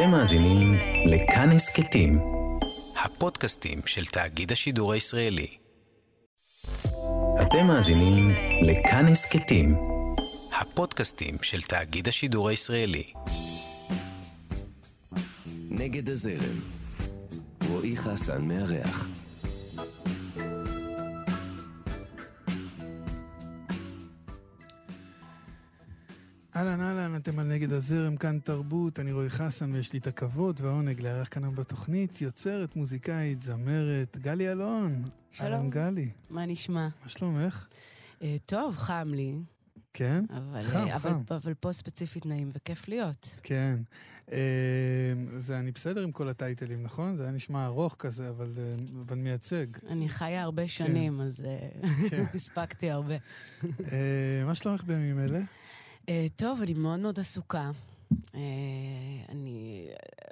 אתם מאזינים לכאן הסכתים, הפודקאסטים של תאגיד השידור הישראלי. אתם מאזינים לכאן הסכתים, הפודקאסטים של תאגיד השידור הישראלי. נגד הזרם, רועי חסן מארח. אהלן אתם על נגד הזרם, כאן תרבות, אני רועי חסן ויש לי את הכבוד והעונג לארח כאן בתוכנית יוצרת, מוזיקאית, זמרת, גלי אלון. שלום. אהלן גלי, מה נשמע? מה שלומך? אה, טוב, חם לי, כן? אבל, חם, אה, אבל, חם. אבל פה ספציפית נעים וכיף להיות. כן. אה, זה אני בסדר עם כל הטייטלים, נכון? זה היה נשמע ארוך כזה, אבל, אה, אבל מייצג. אני חיה הרבה שנים, אז אה, כן. הספקתי הרבה. אה, מה שלומך בימים אלה? אה, טוב, אני מאוד מאוד עסוקה. אה, אני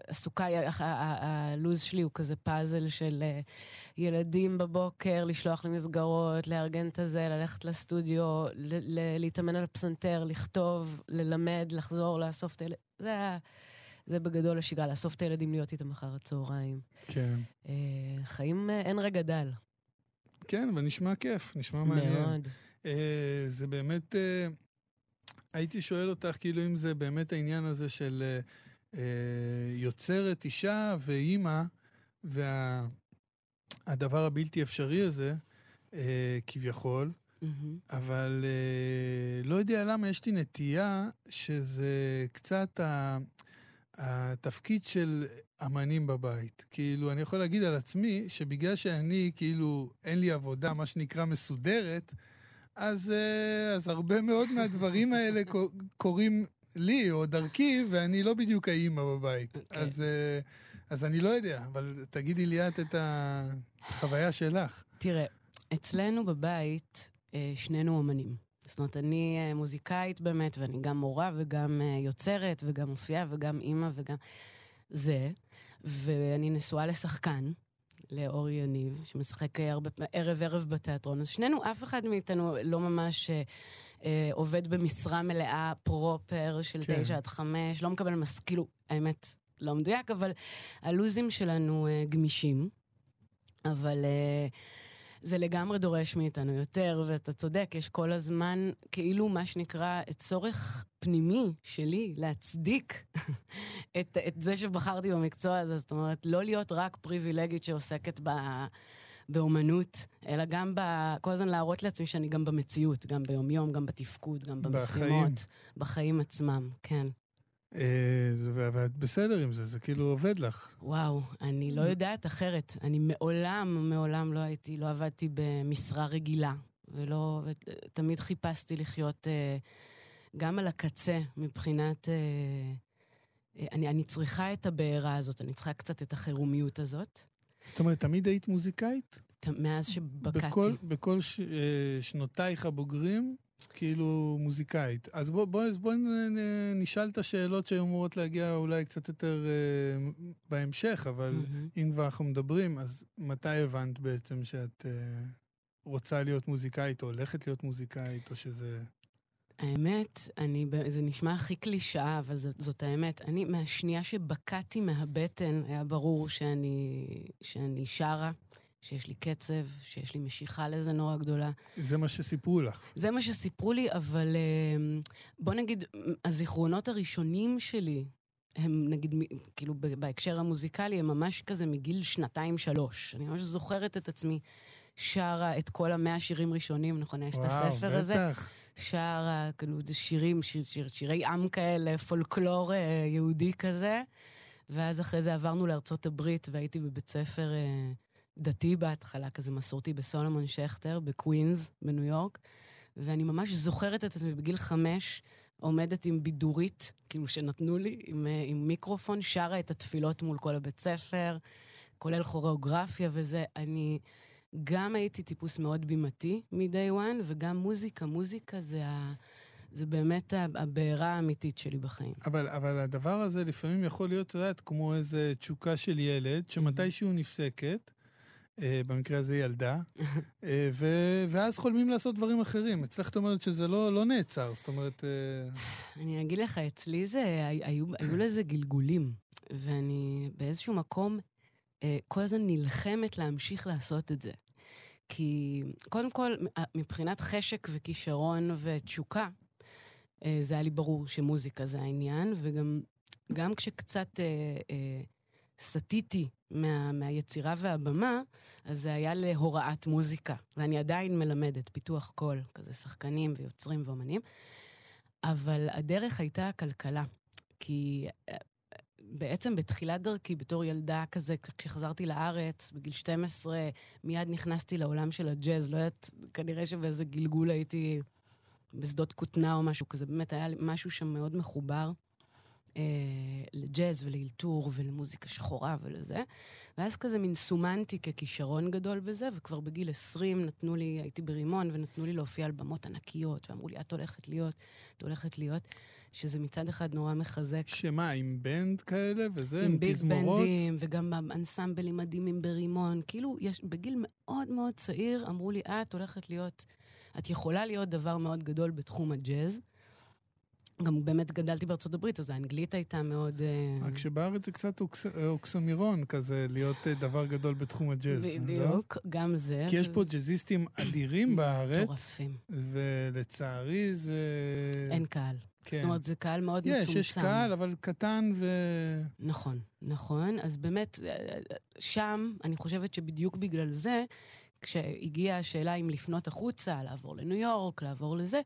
עסוקה, הלו"ז שלי הוא כזה פאזל של אה, ילדים בבוקר, לשלוח למסגרות, לארגן את הזה, ללכת לסטודיו, להתאמן על הפסנתר, לכתוב, ללמד, לחזור, לאסוף את הילדים. זה, זה בגדול השגרה, לאסוף את הילדים, להיות איתם אחר הצהריים. כן. אה, חיים, אה, אין רגע דל. כן, אבל נשמע כיף, נשמע מעניין. מאוד. אה, זה באמת, אה, הייתי שואל אותך כאילו אם זה באמת העניין הזה של אה, אה, יוצרת אישה ואימא, והדבר הבלתי אפשרי הזה, אה, כביכול, מהמם. אבל אה, לא יודע למה יש לי נטייה שזה קצת ה... התפקיד של אמנים בבית. כאילו, אני יכול להגיד על עצמי שבגלל שאני, כאילו, אין לי עבודה, מה שנקרא, מסודרת, אז, אה, אז הרבה מאוד מהדברים האלה קו- קורים לי או דרכי, ואני לא בדיוק האימא בבית. כן. אז, אה, אז אני לא יודע, אבל תגידי לי את את החוויה שלך. תראה, אצלנו בבית אה, שנינו אומנים. זאת אומרת, אני מוזיקאית באמת, ואני גם מורה וגם יוצרת וגם מופיעה וגם אימא וגם זה. ואני נשואה לשחקן, לאורי יניב, שמשחק אה, הרבה, ערב-ערב בתיאטרון. אז שנינו, אף אחד מאיתנו לא ממש אה, אה, עובד במשרה מלאה פרופר של כן. תשע עד חמש, לא מקבל מס... כאילו, האמת, לא מדויק, אבל הלוזים שלנו אה, גמישים. אבל אה, זה לגמרי דורש מאיתנו יותר, ואתה צודק, יש כל הזמן כאילו מה שנקרא צורך פנימי שלי להצדיק את, את זה שבחרתי במקצוע הזה. זאת אומרת, לא להיות רק פריבילגית שעוסקת ב... באומנות, אלא גם ב... כל הזמן להראות לעצמי שאני גם במציאות, גם ביומיום, גם בתפקוד, גם בחיים. במשימות. בחיים עצמם, כן. אה, ואת בסדר עם זה, זה כאילו עובד לך. וואו, אני לא יודעת אחרת. אני מעולם, מעולם לא הייתי, לא עבדתי במשרה רגילה, ולא, ותמיד חיפשתי לחיות אה, גם על הקצה מבחינת... אה, אני, אני צריכה את הבעירה הזאת, אני צריכה קצת את החירומיות הזאת, זאת אומרת, תמיד היית מוזיקאית? מאז שבקעתי. בכל, בכל ש, שנותייך הבוגרים, כאילו מוזיקאית. אז בואי בוא, בוא נשאל את השאלות שהיו אמורות להגיע אולי קצת יותר אה, בהמשך, אבל מהמם. אם כבר אנחנו מדברים, אז מתי הבנת בעצם שאת אה, רוצה להיות מוזיקאית, או הולכת להיות מוזיקאית, או שזה... האמת, אני, זה נשמע הכי קלישאה, אבל זאת, זאת האמת. אני, מהשנייה שבקעתי מהבטן, היה ברור שאני, שאני שרה, שיש לי קצב, שיש לי משיכה לזה נורא גדולה. זה מה שסיפרו לך. זה מה שסיפרו לי, אבל אה, בוא נגיד, הזיכרונות הראשונים שלי, הם נגיד, כאילו בהקשר המוזיקלי, הם ממש כזה מגיל שנתיים-שלוש. אני ממש זוכרת את עצמי שרה את כל המאה שירים ראשונים, נכון? יש את הספר הזה. בטח. שרה, כאילו, שירים, שיר, שיר, שירי עם כאלה, פולקלור אה, יהודי כזה. ואז אחרי זה עברנו לארצות הברית, והייתי בבית ספר אה, דתי בהתחלה, כזה מסורתי, בסולומון שכטר, בקווינס, בניו יורק. ואני ממש זוכרת את עצמי בגיל חמש, עומדת עם בידורית, כאילו שנתנו לי, עם, אה, עם מיקרופון, שרה את התפילות מול כל הבית ספר, כולל כוריאוגרפיה וזה. אני גם הייתי טיפוס מאוד בימתי מ-day one, וגם מוזיקה. מוזיקה זה, ה... זה באמת הבעירה האמיתית שלי בחיים. אבל, אבל הדבר הזה לפעמים יכול להיות, את יודעת, כמו איזו תשוקה של ילד, שמתישהו נפסקת, אה, במקרה הזה ילדה, אה, ו- ואז חולמים לעשות דברים אחרים. אצלך את אומרת שזה לא, לא נעצר, זאת אומרת... אה, אני אגיד לך, אצלי זה, היו, היו לזה גלגולים. ואני באיזשהו מקום אה, כל הזמן נלחמת להמשיך לעשות את זה. כי קודם כל, מבחינת חשק וכישרון ותשוקה, אה, זה היה לי ברור שמוזיקה זה העניין, וגם גם כשקצת סטיתי מה, מהיצירה והבמה, אז זה היה להוראת מוזיקה. ואני עדיין מלמדת פיתוח קול, כזה שחקנים ויוצרים ואומנים. אבל הדרך הייתה הכלכלה. כי אה, בעצם בתחילת דרכי, בתור ילדה כזה, כשחזרתי לארץ, בגיל 12, מיד נכנסתי לעולם של הג'אז. לא יודעת, כנראה שבאיזה גלגול הייתי בשדות כותנה או משהו כזה. באמת היה משהו שם מאוד מחובר. אה, לג'אז ולאלתור ולמוזיקה שחורה ולזה. ואז כזה מין סומנתי ככישרון גדול בזה, וכבר בגיל 20 נתנו לי, הייתי ברימון, ונתנו לי להופיע על במות ענקיות, ואמרו לי, את הולכת להיות, את הולכת להיות. שזה מצד אחד נורא מחזק. שמה, עם בנד כאלה וזה, עם, עם תזמורות? עם ביג בנדים, וגם אנסמבלים מדהימים ברימון. כאילו, יש, בגיל מאוד מאוד צעיר אמרו לי, את הולכת להיות, את יכולה להיות דבר מאוד גדול בתחום הג'אז. גם באמת גדלתי בארצות הברית, אז האנגלית הייתה מאוד... אה, רק שבארץ זה קצת אוקס, אוקסומירון כזה, להיות אה, דבר גדול בתחום הג'אז. לא? בדיוק, לא? גם זה. כי יש פה ג'אזיסטים אדירים בארץ. מטורפים. ולצערי זה... אין קהל. כן. זאת אומרת, זה קהל מאוד יש, מצומצם. יש, יש קהל, אבל קטן ו... נכון, נכון. אז באמת, שם, אני חושבת שבדיוק בגלל זה, כשהגיעה השאלה אם לפנות החוצה, לעבור לניו יורק, לעבור לזה,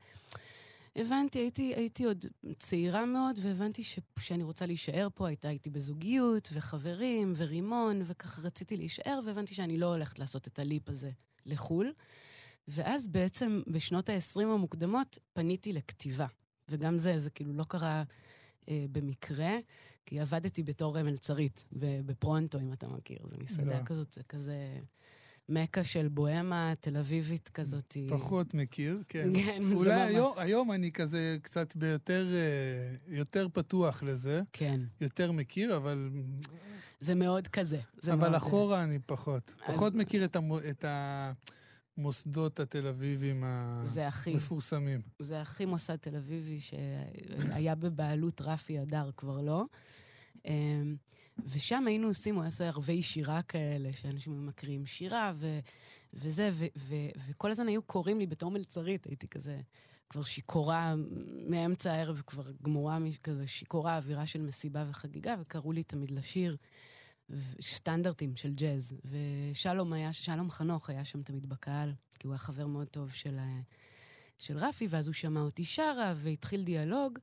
הבנתי, הייתי, הייתי עוד צעירה מאוד, והבנתי ש, שאני רוצה להישאר פה. הייתה איתי בזוגיות, וחברים, ורימון, וככה רציתי להישאר, והבנתי שאני לא הולכת לעשות את הליפ הזה לחו"ל. ואז בעצם בשנות ה-20 המוקדמות פניתי לכתיבה. וגם זה, זה כאילו לא קרה אה, במקרה, כי עבדתי בתור מלצרית בפרונטו, אם אתה מכיר. זו מסעדה לא. כזאת, זה כזה... מכה של בוהמה תל אביבית כזאת. פחות מכיר, כן. כן, זה אולי היום, היום אני כזה קצת ביותר אה, יותר פתוח לזה. כן. יותר מכיר, אבל... זה מאוד כזה. זה אבל מאוד אחורה זה... אני פחות. פחות מכיר את, המו, את המוסדות התל אביביים המפורסמים. זה הכי מוסד תל אביבי שהיה בבעלות רפי אדר, כבר לא. ושם היינו עושים, הוא היה עושה ערבי שירה כאלה, שאנשים מקריאים שירה ו, וזה, ו, ו, וכל הזמן היו קוראים לי בתור מלצרית, הייתי כזה כבר שיכורה מאמצע הערב, כבר גמורה כזה שיכורה, אווירה של מסיבה וחגיגה, וקראו לי תמיד לשיר. סטנדרטים של ג'אז. ושלום היה, שלום חנוך היה שם תמיד בקהל, כי הוא היה חבר מאוד טוב של, של רפי, ואז הוא שמע אותי שרה, והתחיל דיאלוג.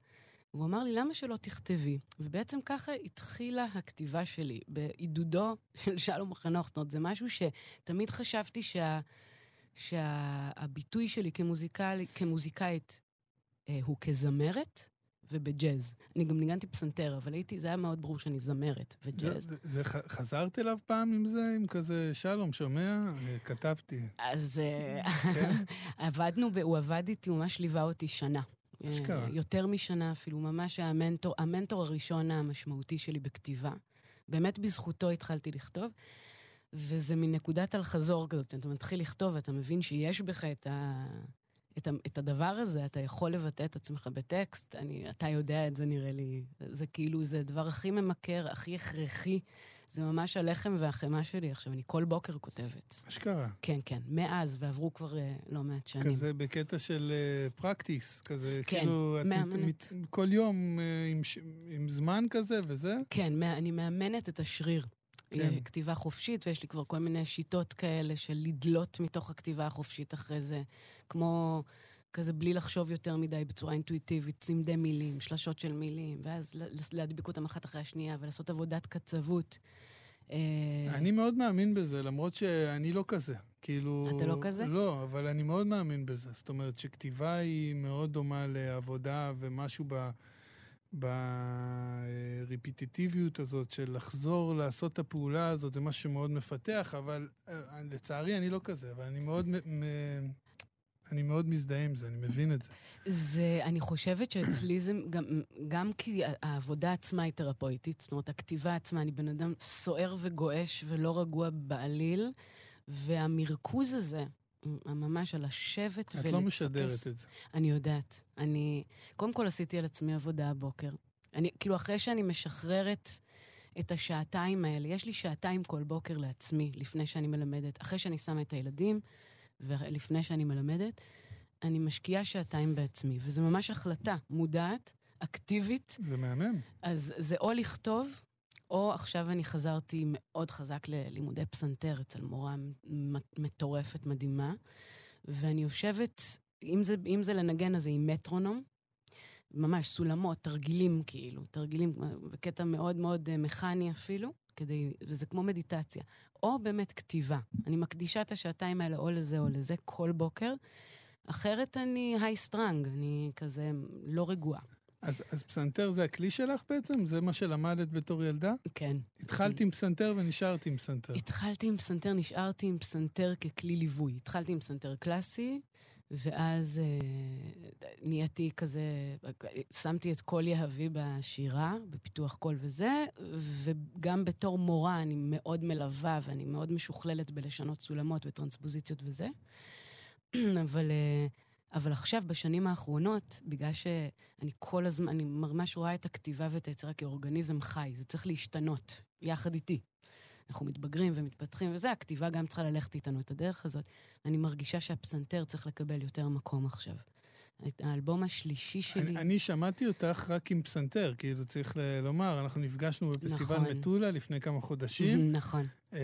והוא אמר לי, למה שלא תכתבי? ובעצם ככה התחילה הכתיבה שלי, בעידודו של שלום חנוך. זאת אומרת, זה משהו שתמיד חשבתי שה, שהביטוי שלי כמוזיקאי, כמוזיקאית אה, הוא כזמרת ובג'אז. אני גם ניגנתי פסנתר, אבל הייתי, זה היה מאוד ברור שאני זמרת וג'אז. זה, זה, חזרת אליו פעם עם זה, עם כזה, שלום, שומע? כתבתי. אז אה, כן? עבדנו, הוא עבד איתי, הוא ממש ליווה אותי שנה. אשכרה. יותר משנה אפילו, ממש המנטור, המנטור הראשון המשמעותי שלי בכתיבה. באמת בזכותו התחלתי לכתוב, וזה מנקודת אל-חזור כזאת, שאתה מתחיל לכתוב ואתה מבין שיש בך את, ה, את, ה, את הדבר הזה, אתה יכול לבטא את עצמך בטקסט, אני, אתה יודע את זה נראה לי. זה, זה כאילו, זה הדבר הכי ממכר, הכי הכרחי. זה ממש הלחם והחמאה שלי. עכשיו, אני כל בוקר כותבת. אשכרה. כן, כן. מאז, ועברו כבר uh, לא מעט שנים. כזה בקטע של פרקטיס, uh, כזה, כן, כאילו... מאמנת. את, כל יום uh, עם, עם זמן כזה וזה? כן, אני מאמנת את השריר. כן. כתיבה חופשית, ויש לי כבר כל מיני שיטות כאלה של לדלות מתוך הכתיבה החופשית אחרי זה, כמו כזה בלי לחשוב יותר מדי, בצורה אינטואיטיבית, צמדי מילים, שלשות של מילים, ואז להדביק אותם אחת אחרי השנייה, ולעשות עבודת קצוות. אה, אני מאוד מאמין בזה, למרות שאני לא כזה. כאילו... אתה לא כזה? לא, אבל אני מאוד מאמין בזה. זאת אומרת שכתיבה היא מאוד דומה לעבודה ומשהו ב... ברפיטטיביות הזאת של לחזור לעשות את הפעולה הזאת, זה משהו שמאוד מפתח, אבל אה, לצערי אני לא כזה, אבל אני מאוד אני מאוד מזדהה עם זה, אני מבין את זה. זה, אני חושבת שאצלי זה גם, גם כי העבודה עצמה היא תרפויטית, זאת אומרת, הכתיבה עצמה, אני בן אדם סוער וגועש ולא רגוע בעליל, והמרכוז הזה, ממש על לשבת ולטפס. את לא משדרת את זה. אני יודעת. אני, קודם כל עשיתי על עצמי עבודה הבוקר. אני, כאילו, אחרי שאני משחררת את השעתיים האלה. יש לי שעתיים כל בוקר לעצמי, לפני שאני מלמדת. אחרי שאני שמה את הילדים, ולפני שאני מלמדת, אני משקיעה שעתיים בעצמי, וזו ממש החלטה מודעת, אקטיבית. זה מהמם. אז זה או לכתוב, או עכשיו אני חזרתי מאוד חזק ללימודי פסנתר אצל מורה מטורפת, מדהימה, ואני יושבת, אם זה, אם זה לנגן, אז זה עם מטרונום, ממש סולמות, תרגילים כאילו, תרגילים בקטע מאוד מאוד אה, מכני אפילו, כדי, וזה כמו מדיטציה. או באמת כתיבה. אני מקדישה את השעתיים האלה או לזה או לזה כל בוקר, אחרת אני high strung, אני כזה לא רגועה. אז, אז פסנתר זה הכלי שלך בעצם? זה מה שלמדת בתור ילדה? כן. התחלתי עם פסנתר ונשארתי עם פסנתר. התחלתי עם פסנתר, נשארתי עם פסנתר ככלי ליווי. התחלתי עם פסנתר קלאסי, ואז אה, נהייתי כזה, שמתי את כל יהבי בשירה, בפיתוח קול וזה, וגם בתור מורה אני מאוד מלווה ואני מאוד משוכללת בלשנות סולמות וטרנספוזיציות וזה. אבל, אה, אבל עכשיו, בשנים האחרונות, בגלל שאני כל הזמן, אני ממש רואה את הכתיבה ואת היצירה כאורגניזם חי, זה צריך להשתנות יחד איתי. אנחנו מתבגרים ומתפתחים וזה, הכתיבה גם צריכה ללכת איתנו את הדרך הזאת. אני מרגישה שהפסנתר צריך לקבל יותר מקום עכשיו. האלבום השלישי שלי... אני, אני שמעתי אותך רק עם פסנתר, כאילו צריך ל- לומר, אנחנו נפגשנו בפסטיבל נכון. מטולה לפני כמה חודשים. נכון. אה,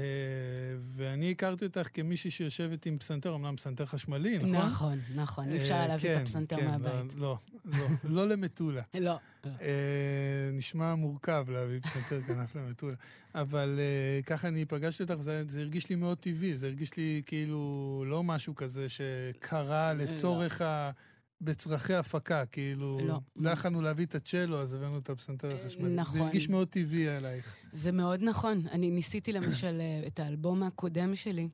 ואני הכרתי אותך כמישהי שיושבת עם פסנתר, אמנם פסנתר חשמלי, נכון? נכון, נכון, אי אפשר אה, להביא כן, את הפסנתר כן, מהבית. לא, לא, לא, לא למטולה. לא. אה, נשמע מורכב להביא פסנתר כנף למטולה. אבל אה, ככה אני פגשתי אותך, זה, זה הרגיש לי מאוד טבעי, זה הרגיש לי כאילו לא משהו כזה שקרה לא. לצורך ה... בצרכי הפקה, כאילו, לא. לא יכולנו להביא את הצ'לו, אז הבאנו את הפסנתר החשמלי. נכון. זה הרגיש מאוד טבעי עלייך. זה מאוד נכון. אני ניסיתי למשל אה, את האלבום הקודם שלי,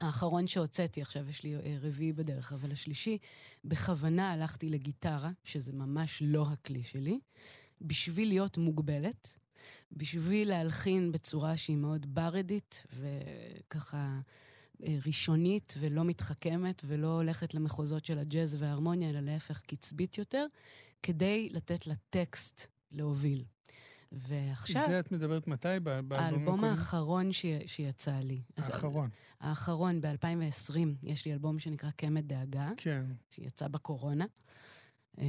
האחרון שהוצאתי, עכשיו יש לי אה, רביעי בדרך, אבל השלישי, בכוונה הלכתי לגיטרה, שזה ממש לא הכלי שלי, בשביל להיות מוגבלת, בשביל להלחין בצורה שהיא מאוד ברדית, וככה... אה, ראשונית ולא מתחכמת ולא הולכת למחוזות של הג'אז וההרמוניה, אלא להפך קצבית יותר, כדי לתת לטקסט להוביל. ועכשיו... זה את מדברת מתי? באלבום האלבום האחרון ש... שיצא לי. האחרון. האחרון, ב-2020, יש לי אלבום שנקרא קמת דאגה. כן. שיצא בקורונה. אה,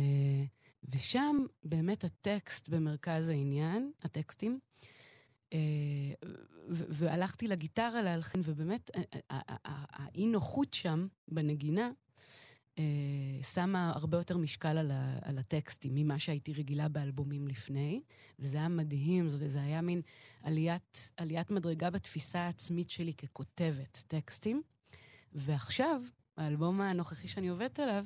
ושם באמת הטקסט במרכז העניין, הטקסטים, והלכתי לגיטרה להלחין, ובאמת האי-נוחות שם, בנגינה, אה, שמה הרבה יותר משקל על, על הטקסטים ממה שהייתי רגילה באלבומים לפני, וזה היה מדהים, זאת, זה היה מין עליית, עליית מדרגה בתפיסה העצמית שלי ככותבת טקסטים. ועכשיו, האלבום הנוכחי שאני עובדת עליו,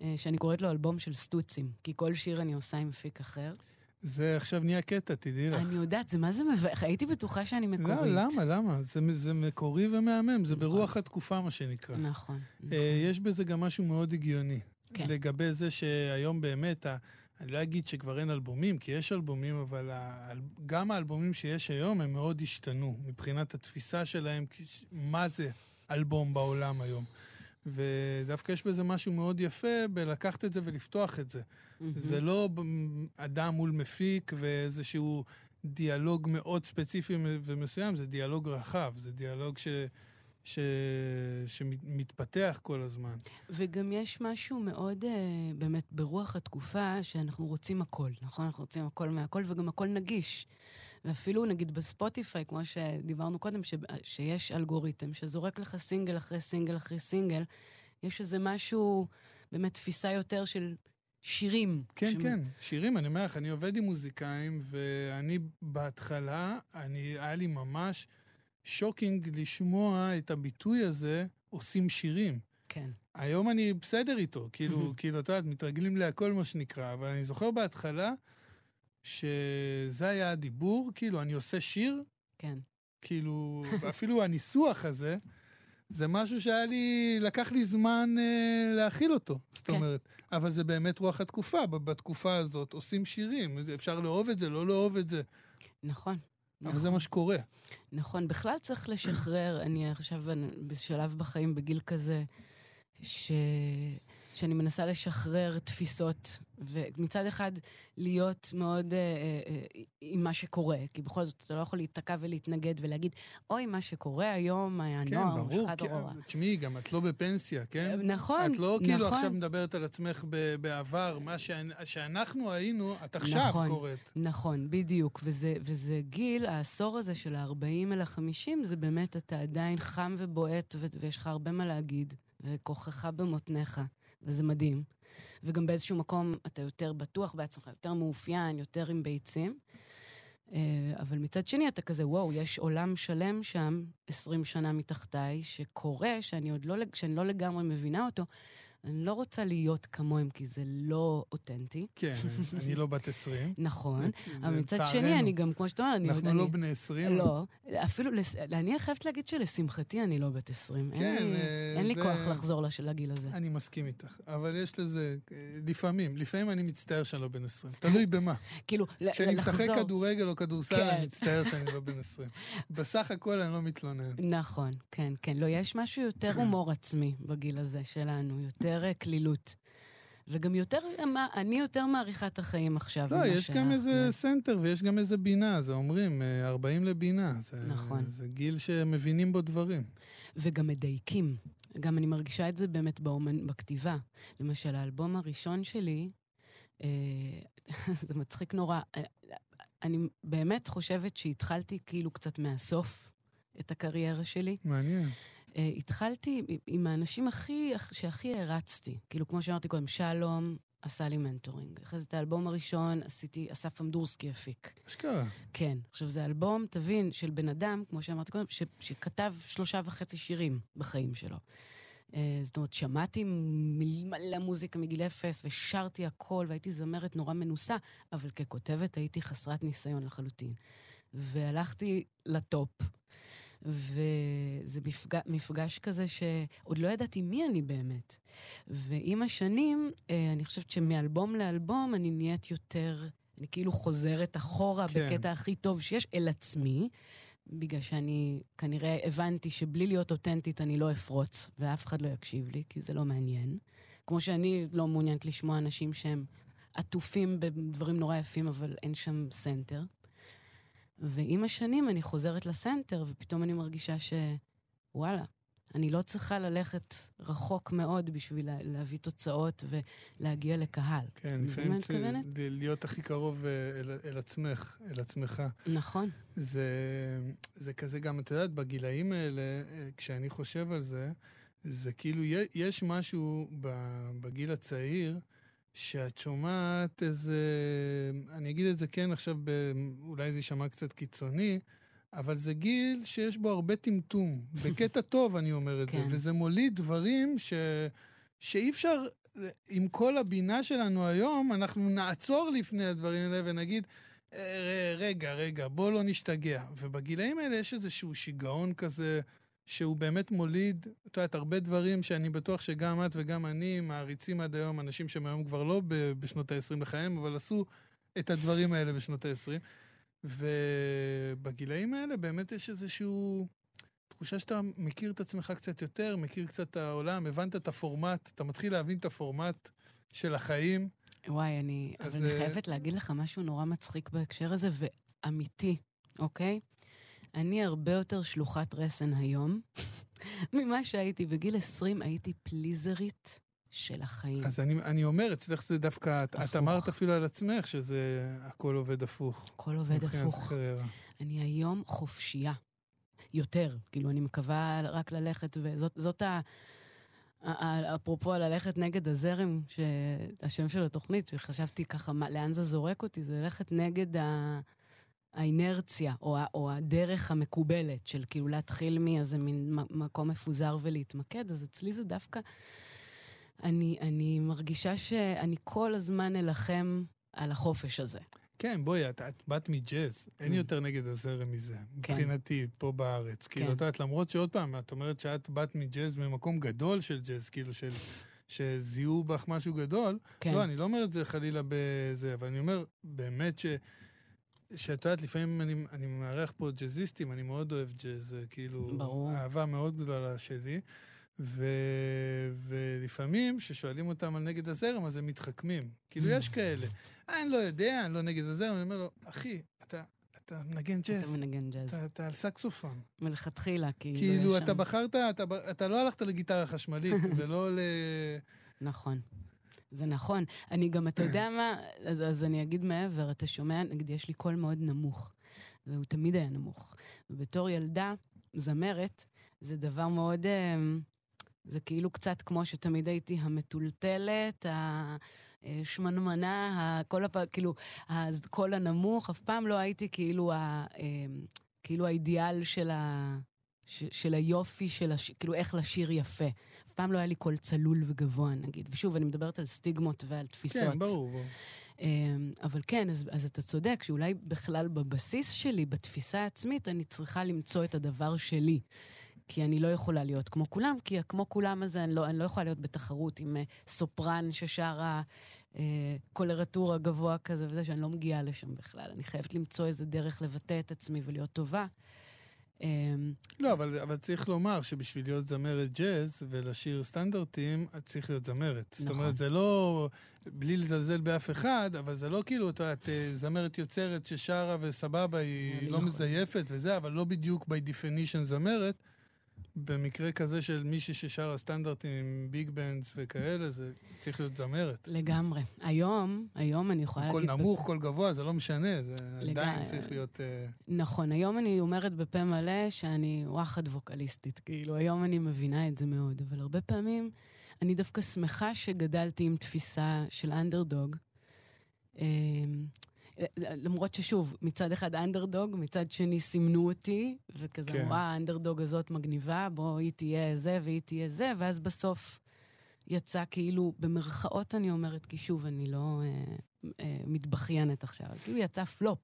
אה, שאני קוראת לו אלבום של סטוצים, כי כל שיר אני עושה עם מפיק אחר. זה עכשיו נהיה קטע, תדעי לך. אני יודעת, זה מה זה מבאס, הייתי בטוחה שאני לא, מקורית. לא, למה, למה? זה, זה מקורי ומהמם, זה נכון. ברוח התקופה, מה שנקרא. נכון. נכון. יש בזה גם משהו מאוד הגיוני. כן. לגבי זה שהיום באמת, אני לא אגיד שכבר אין אלבומים, כי יש אלבומים, אבל גם האלבומים שיש היום הם מאוד השתנו, מבחינת התפיסה שלהם, מה זה אלבום בעולם היום. ודווקא יש בזה משהו מאוד יפה בלקחת את זה ולפתוח את זה. Mm-hmm. זה לא אדם מול מפיק ואיזשהו דיאלוג מאוד ספציפי ומסוים, זה דיאלוג רחב, זה דיאלוג ש... ש... שמתפתח כל הזמן. וגם יש משהו מאוד, uh, באמת, ברוח התקופה, שאנחנו רוצים הכל, נכון? אנחנו רוצים הכל מהכל, וגם הכל נגיש. ואפילו נגיד בספוטיפיי, כמו שדיברנו קודם, ש, שיש אלגוריתם שזורק לך סינגל אחרי סינגל אחרי סינגל, יש איזה משהו, באמת תפיסה יותר של שירים. כן, ש... כן, שירים. אני אומר לך, אני עובד עם מוזיקאים, ואני בהתחלה, אני, היה לי ממש שוקינג לשמוע את הביטוי הזה, עושים שירים. כן. היום אני בסדר איתו, כאילו, כאילו, אתה יודע, מתרגלים להכל מה שנקרא, אבל אני זוכר בהתחלה, שזה היה הדיבור, כאילו, אני עושה שיר, כן. כאילו, אפילו הניסוח הזה, זה משהו שהיה לי, לקח לי זמן אה, להכיל אותו, זאת כן. אומרת. אבל זה באמת רוח התקופה, בתקופה הזאת עושים שירים, אפשר לאהוב את זה, לא לאהוב את זה. נכון. אבל נכון. זה מה שקורה. נכון, בכלל צריך לשחרר, אני עכשיו בשלב בחיים, בגיל כזה, ש... שאני מנסה לשחרר תפיסות, ומצד אחד להיות מאוד אה, אה, אה, עם מה שקורה, כי בכל זאת אתה לא יכול להיתקע ולהתנגד ולהגיד, אוי, מה שקורה היום, הנוער, כן, ברור, כן. תשמעי, גם את לא בפנסיה, כן? נכון, את לא כאילו נכון. עכשיו מדברת על עצמך בעבר, מה שאנ- שאנחנו היינו, את עכשיו נכון. קוראת. נכון, בדיוק. וזה, וזה גיל, העשור הזה של ה-40 אל ה-50, זה באמת, אתה עדיין חם ובועט, ויש לך הרבה מה להגיד, וכוחך במותניך, וזה מדהים. וגם באיזשהו מקום אתה יותר בטוח בעצמך, יותר מאופיין, יותר עם ביצים. אה, אבל מצד שני אתה כזה, וואו, יש עולם שלם שם, 20 שנה מתחתיי, שקורה, שאני עוד לא, שאני לא לגמרי מבינה אותו. אני לא רוצה להיות כמוהם, כי זה לא אותנטי. כן, אני לא בת 20. נכון. אבל מצד. שני, אני גם, כמו שאתה אומר, אני... אנחנו אני, לא בני 20. לא, אפילו, אני חייבת להגיד שלשמחתי אני לא בת 20. כן, אין לי, אה, אין לי כוח לחזור לגיל הזה. אני מסכים איתך, אבל יש לזה, אה, לפעמים, לפעמים אני מצטער שאני לא בן 20. תלוי במה. כאילו, ל- כשאני משחק לחזור. כדורגל או כדורסל, כן. אני מצטער שאני לא בן 20. בסך הכל אני לא מתלונן. נכון, כן, כן. לא, יש משהו יותר הומור עצמי בגיל הזה שלנו, יותר אה, קלילות. וגם יותר, אני יותר מעריכה את החיים עכשיו. לא, יש גם שהערכתי איזה אז. center ויש גם איזה בינה, זה אומרים, אה, 40 לבינה. זה- נכון. זה גיל שמבינים בו דברים. וגם מדייקים. גם אני מרגישה את זה באמת באומן, בכתיבה. למשל, האלבום הראשון שלי, אה, זה מצחיק נורא. אה, אני באמת חושבת שהתחלתי כאילו קצת מהסוף את הקריירה שלי. מעניין. אה, התחלתי עם- האנשים הכי, שהכי הערצתי. כאילו, כמו שאמרתי קודם, שלום עשה לי מנטורינג. אחרי זה את האלבום הראשון עשיתי, אסף אמדורסקי הפיק. אשכרה. כן. עכשיו, זה אלבום, תבין, של בן אדם, כמו שאמרתי קודם, ש, שכתב שלושה וחצי שירים בחיים שלו. אה, זאת אומרת, שמעתי מלא מוזיקה מגיל אפס, ושרתי הכל, והייתי זמרת נורא מנוסה, אבל ככותבת הייתי חסרת ניסיון לחלוטין. והלכתי לטופ, וזה מפג... מפגש כזה שעוד לא ידעתי מי אני באמת. ועם השנים, אה, אני חושבת שמאלבום לאלבום אני נהיית יותר, אני כאילו חוזרת אחורה כן. כן. בקטע הכי טוב שיש, אל עצמי, בגלל שאני כנראה הבנתי שבלי להיות אותנטית אני לא אפרוץ, ואף אחד לא יקשיב לי, כי זה לא מעניין. כמו שאני לא מעוניינת לשמוע אנשים שהם עטופים בדברים נורא יפים, אבל אין שם center. ועם השנים אני חוזרת ל center, ופתאום אני מרגישה שוואלה, אני לא צריכה ללכת רחוק מאוד בשביל לה, להביא תוצאות ולהגיע לקהל. כן, לפעמים צריך? להיות הכי קרוב אה, אל, אל עצמך, אל עצמך. נכון. זה, זה כזה גם, את יודעת, בגילאים האלה, אה, כשאני חושב על זה, זה כאילו, יש משהו בגיל הצעיר, שאת שומעת איזה, אני אגיד את זה כן עכשיו, ב, אולי זה יישמע קצת קיצוני, אבל זה גיל שיש בו הרבה טמטום. בקטע טוב, אני אומר את כן. זה. וזה מוליד דברים ש, שאי אפשר, עם כל הבינה שלנו היום, אנחנו נעצור לפני הדברים האלה ונגיד, "אה, רגע, רגע, בוא לא נשתגע. ובגילאים האלה יש איזשהו שיגעון כזה, שהוא באמת מוליד, את יודעת, הרבה דברים שאני בטוח שגם את וגם אני מעריצים עד היום, אנשים שהם היום כבר לא ב- בשנות ה-20 לחייהם, אבל עשו את הדברים האלה בשנות ה-20. ובגילאים האלה באמת יש איזשהו... תחושה שאתה מכיר את עצמך קצת יותר, מכיר קצת את העולם, הבנת את הפורמט, אתה מתחיל להבין את הפורמט של החיים. וואי, אני... אז, אבל אני אה, חייבת להגיד לך משהו נורא מצחיק בהקשר הזה, ואמיתי, אוקיי? אני הרבה יותר שלוחת רסן היום ממה שהייתי. בגיל 20 הייתי פליזרית של החיים. אז אני, אני אומר, אצלך זה דווקא, את, את. אמרת אפילו על עצמך שזה הכל עובד הפוך. הכל עובד הפוך. הקריירה. אני היום חופשייה. יותר. כאילו, אני מקווה רק ללכת, וזאת זאת ה... ה- ה- אפרופו ללכת נגד הזרם, שהשם של התוכנית, שחשבתי ככה, מה, לאן זה זורק אותי, זה ללכת נגד ה... האינרציה, או, או הדרך המקובלת של כאילו להתחיל מאיזה מין מקום מפוזר ולהתמקד, אז אצלי זה דווקא... אני, אני מרגישה שאני כל הזמן אלחם על החופש הזה. כן, בואי, את, את באת מג'אז, אין Mm. יותר נגד הזרם מזה, מבחינתי, פה בארץ. כאילו, כן. את יודעת, למרות שעוד פעם, את אומרת שאת באת מג'אז ממקום גדול של ג'אז, כאילו, של... שזיהו בך משהו גדול. כן. לא, אני לא אומר את זה חלילה בזה, אבל אני אומר, באמת ש... שאת יודעת, לפעמים אני, אני מארח פה ג'אזיסטים, אני מאוד אוהב ג'אז, זה כאילו... ברור. אהבה מאוד גדולה שלי. ו... ולפעמים, כששואלים אותם על נגד הזרם, אז הם מתחכמים. כאילו, יש כאלה. אני לא יודע, אני לא נגד הזרם, אני אומר לו, אחי, אתה, אתה מנגן ג'אז. אתה מנגן ג'אז. אתה, אתה על סקסופון. מלכתחילה, כאילו, כאילו, אתה שם- בחרת, אתה, אתה לא הלכת לגיטרה חשמלית, ולא ל... נכון. זה נכון. אני גם, אתה יודע מה, אז, אז אני אגיד מעבר, אתה שומע, נגיד, יש לי קול מאוד נמוך, והוא תמיד היה נמוך. ובתור ילדה, זמרת, זה דבר מאוד... אה, זה כאילו קצת כמו שתמיד הייתי המטולטלת, השמנמנה, כל הפ... כאילו, הקול הנמוך, אף פעם לא הייתי כאילו, ה... אה, כאילו האידיאל של, ה... ש... של היופי, של הש... כאילו איך לשיר יפה. אף פעם לא היה לי קול צלול וגבוה, נגיד. ושוב, אני מדברת על סטיגמות ועל תפיסות. כן, ברור, ברור. אמ, אבל כן, אז, אז אתה צודק, שאולי בכלל בבסיס שלי, בתפיסה העצמית, אני צריכה למצוא את הדבר שלי. כי אני לא יכולה להיות כמו כולם, כי כמו כולם הזה, אני לא, אני לא יכולה להיות בתחרות עם אה, סופרן ששרה אה, קולרטורה גבוה כזה וזה, שאני לא מגיעה לשם בכלל. אני חייבת למצוא איזה דרך לבטא את עצמי ולהיות טובה. אמ, לא, אבל, אבל צריך לומר שבשביל להיות זמרת ג'אז ולשיר סטנדרטים, את צריך להיות זמרת. זאת נכון. אומרת, זה לא, בלי לזלזל באף אחד, אבל זה לא כאילו, את יודעת, אה, זמרת יוצרת ששרה וסבבה, היא אני לא יכול. מזייפת וזה, אבל לא בדיוק by definition זמרת. במקרה כזה של מישהי ששרה סטנדרטים עם big bands וכאלה, זה צריך להיות זמרת. לגמרי. היום, היום אני יכולה קול להגיד... נמוך, קול גבוה, זה לא משנה, זה עדיין. צריך להיות... אה, נכון, היום אני אומרת בפה מלא שאני וואחד ווקליסטית. כאילו, היום אני מבינה את זה מאוד, אבל הרבה פעמים אני דווקא שמחה שגדלתי עם תפיסה של אנדרדוג. למרות ששוב, מצד אחד אנדרדוג, מצד שני סימנו אותי, וכזה, כן. וואה, האנדרדוג הזאת מגניבה, בוא, היא תהיה זה והיא תהיה זה, ואז בסוף יצא כאילו, במרכאות אני אומרת, כי שוב, אני לא אה, אה, מתבכיינת עכשיו, כאילו יצא פלופ,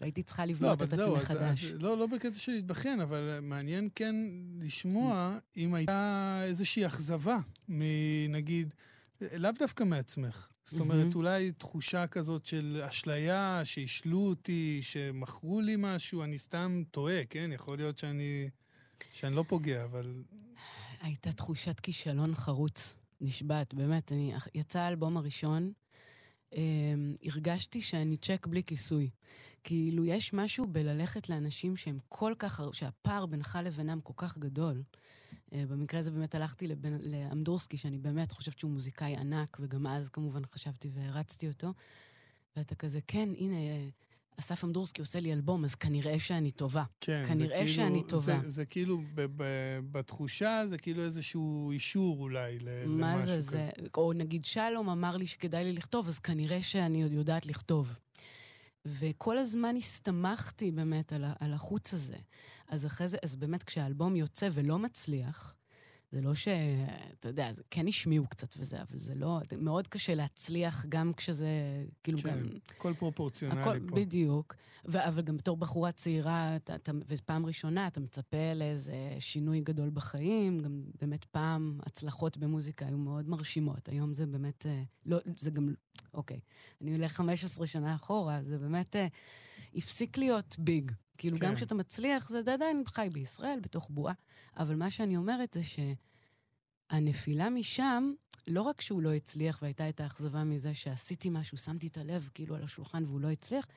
והייתי צריכה לא, לבנות אבל את זהו, עצמי אז, חדש. אז, לא, לא בקטע של להתבכיין, אבל מעניין כן לשמוע אם הייתה איזושהי אכזבה מנגיד, לאו דווקא מעצמך. זאת אומרת, מהמם. אולי תחושה כזאת של אשליה, שהשלו אותי, שמכרו לי משהו, אני סתם טועה, כן? יכול להיות שאני, שאני לא פוגע, אבל... הייתה תחושת כישלון חרוץ, נשבעת, באמת. אני, יצא האלבום הראשון, אה, הרגשתי שאני צ'ק בלי כיסוי. כאילו, יש משהו בללכת לאנשים שהם כל כך, שהפער בינך לבינם כל כך גדול. אה, במקרה הזה באמת הלכתי לבן, לאמדורסקי, שאני באמת חושבת שהוא מוזיקאי ענק, וגם אז כמובן חשבתי והרצתי אותו. ואתה כזה, כן, הנה, אה, אסף אמדורסקי עושה לי אלבום, אז כנראה שאני טובה. כן, כנראה כאילו, שאני טובה. זה, זה כאילו, ב, ב, בתחושה, זה כאילו איזשהו אישור אולי ל, מה למשהו זה כזה. זה? או נגיד שלום אמר לי שכדאי לי לכתוב, אז כנראה שאני יודעת לכתוב. וכל הזמן הסתמכתי באמת על, על החוץ הזה. אז אחרי זה, אז באמת כשהאלבום יוצא ולא מצליח, זה לא ש... אתה יודע, זה כן השמיעו קצת וזה, אבל זה לא... זה מאוד קשה להצליח גם כשזה... כאילו כן, גם... הכל פרופורציונלי הכל, פה. בדיוק. ו- אבל גם בתור בחורה צעירה, אתה, אתה, ופעם ראשונה, אתה מצפה לאיזה שינוי גדול בחיים. גם באמת פעם הצלחות במוזיקה היו מאוד מרשימות. היום זה באמת, אה, לא, זה גם, אוקיי, אני הולך 15 שנה אחורה, זה באמת אה, הפסיק להיות ביג. כאילו, כן. גם כשאתה מצליח, זה עדיין חי בישראל, בתוך בועה. אבל מה שאני אומרת זה שהנפילה משם, לא רק שהוא לא הצליח והייתה את האכזבה מזה שעשיתי משהו, שמתי את הלב כאילו על השולחן והוא לא הצליח,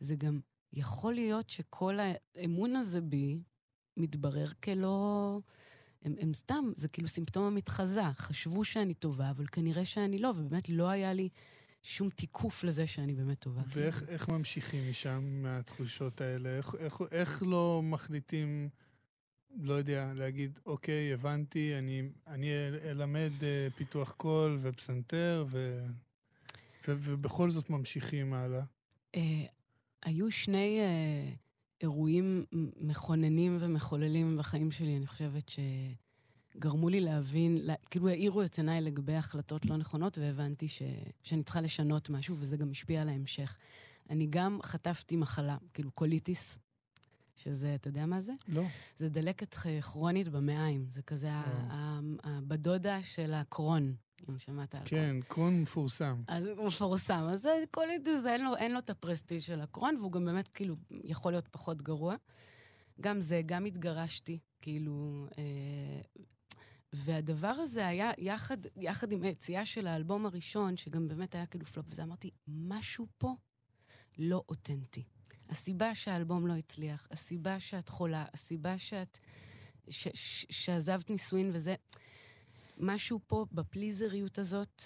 זה גם יכול להיות שכל האמון הזה בי מתברר כלא... הם, הם סתם, זה כאילו סימפטום המתחזה. חשבו שאני טובה, אבל כנראה שאני לא, ובאמת לא היה לי שום תיקוף לזה שאני באמת טובה. ואיך איך ממשיכים משם, מהתחושות האלה? איך, איך, איך לא מחליטים, לא יודע, להגיד, אוקיי, הבנתי, אני, אני אלמד אה, פיתוח קול ופסנתר, ו, ו, ובכל זאת ממשיכים הלאה? אה, היו שני אה, אירועים מכוננים ומחוללים בחיים שלי, אני חושבת, שגרמו לי להבין, לה, כאילו העירו את עיניי לגבי החלטות לא נכונות, והבנתי ש, שאני צריכה לשנות משהו, וזה גם השפיע על ההמשך. אני גם חטפתי מחלה, כאילו קוליטיס, שזה, אתה יודע מה זה? לא. זה דלקת ח- כרונית במעיים. זה כזה ה- ה- ה- בדודה של הקרוהן, אם שמעת על כן, קרוהן מפורסם. אז הוא מפורסם. אז זה קוליטיס, אין לו, אין לו את ה prestige של הקרוהן, והוא גם באמת, כאילו, יכול להיות פחות גרוע. גם זה, גם התגרשתי, כאילו... אה, והדבר הזה היה יחד, יחד עם היציאה של האלבום הראשון, שגם באמת היה כאילו פלופ, וזה אמרתי, משהו פה לא אותנטי. הסיבה שהאלבום לא הצליח, הסיבה שאת חולה, הסיבה שאת... ש, ש, שעזבת נישואין וזה, משהו פה בפליזריות הזאת